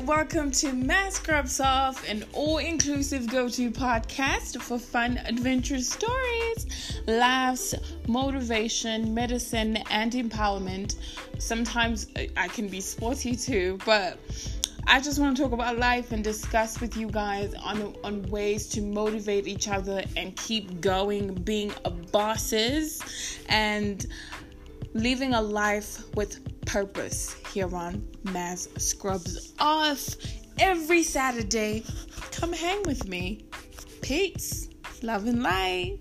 welcome to Mass Scrubs Off, an all inclusive go to podcast for fun, adventurous stories, laughs, motivation, medicine, and empowerment. Sometimes uh, I can be sporty too, but I just want to talk about life and discuss with you guys on, on ways to motivate each other and keep going, being bosses, and living a life with purpose here on Mass Scrubs Off every Saturday. Come hang with me. Peace, love, and light.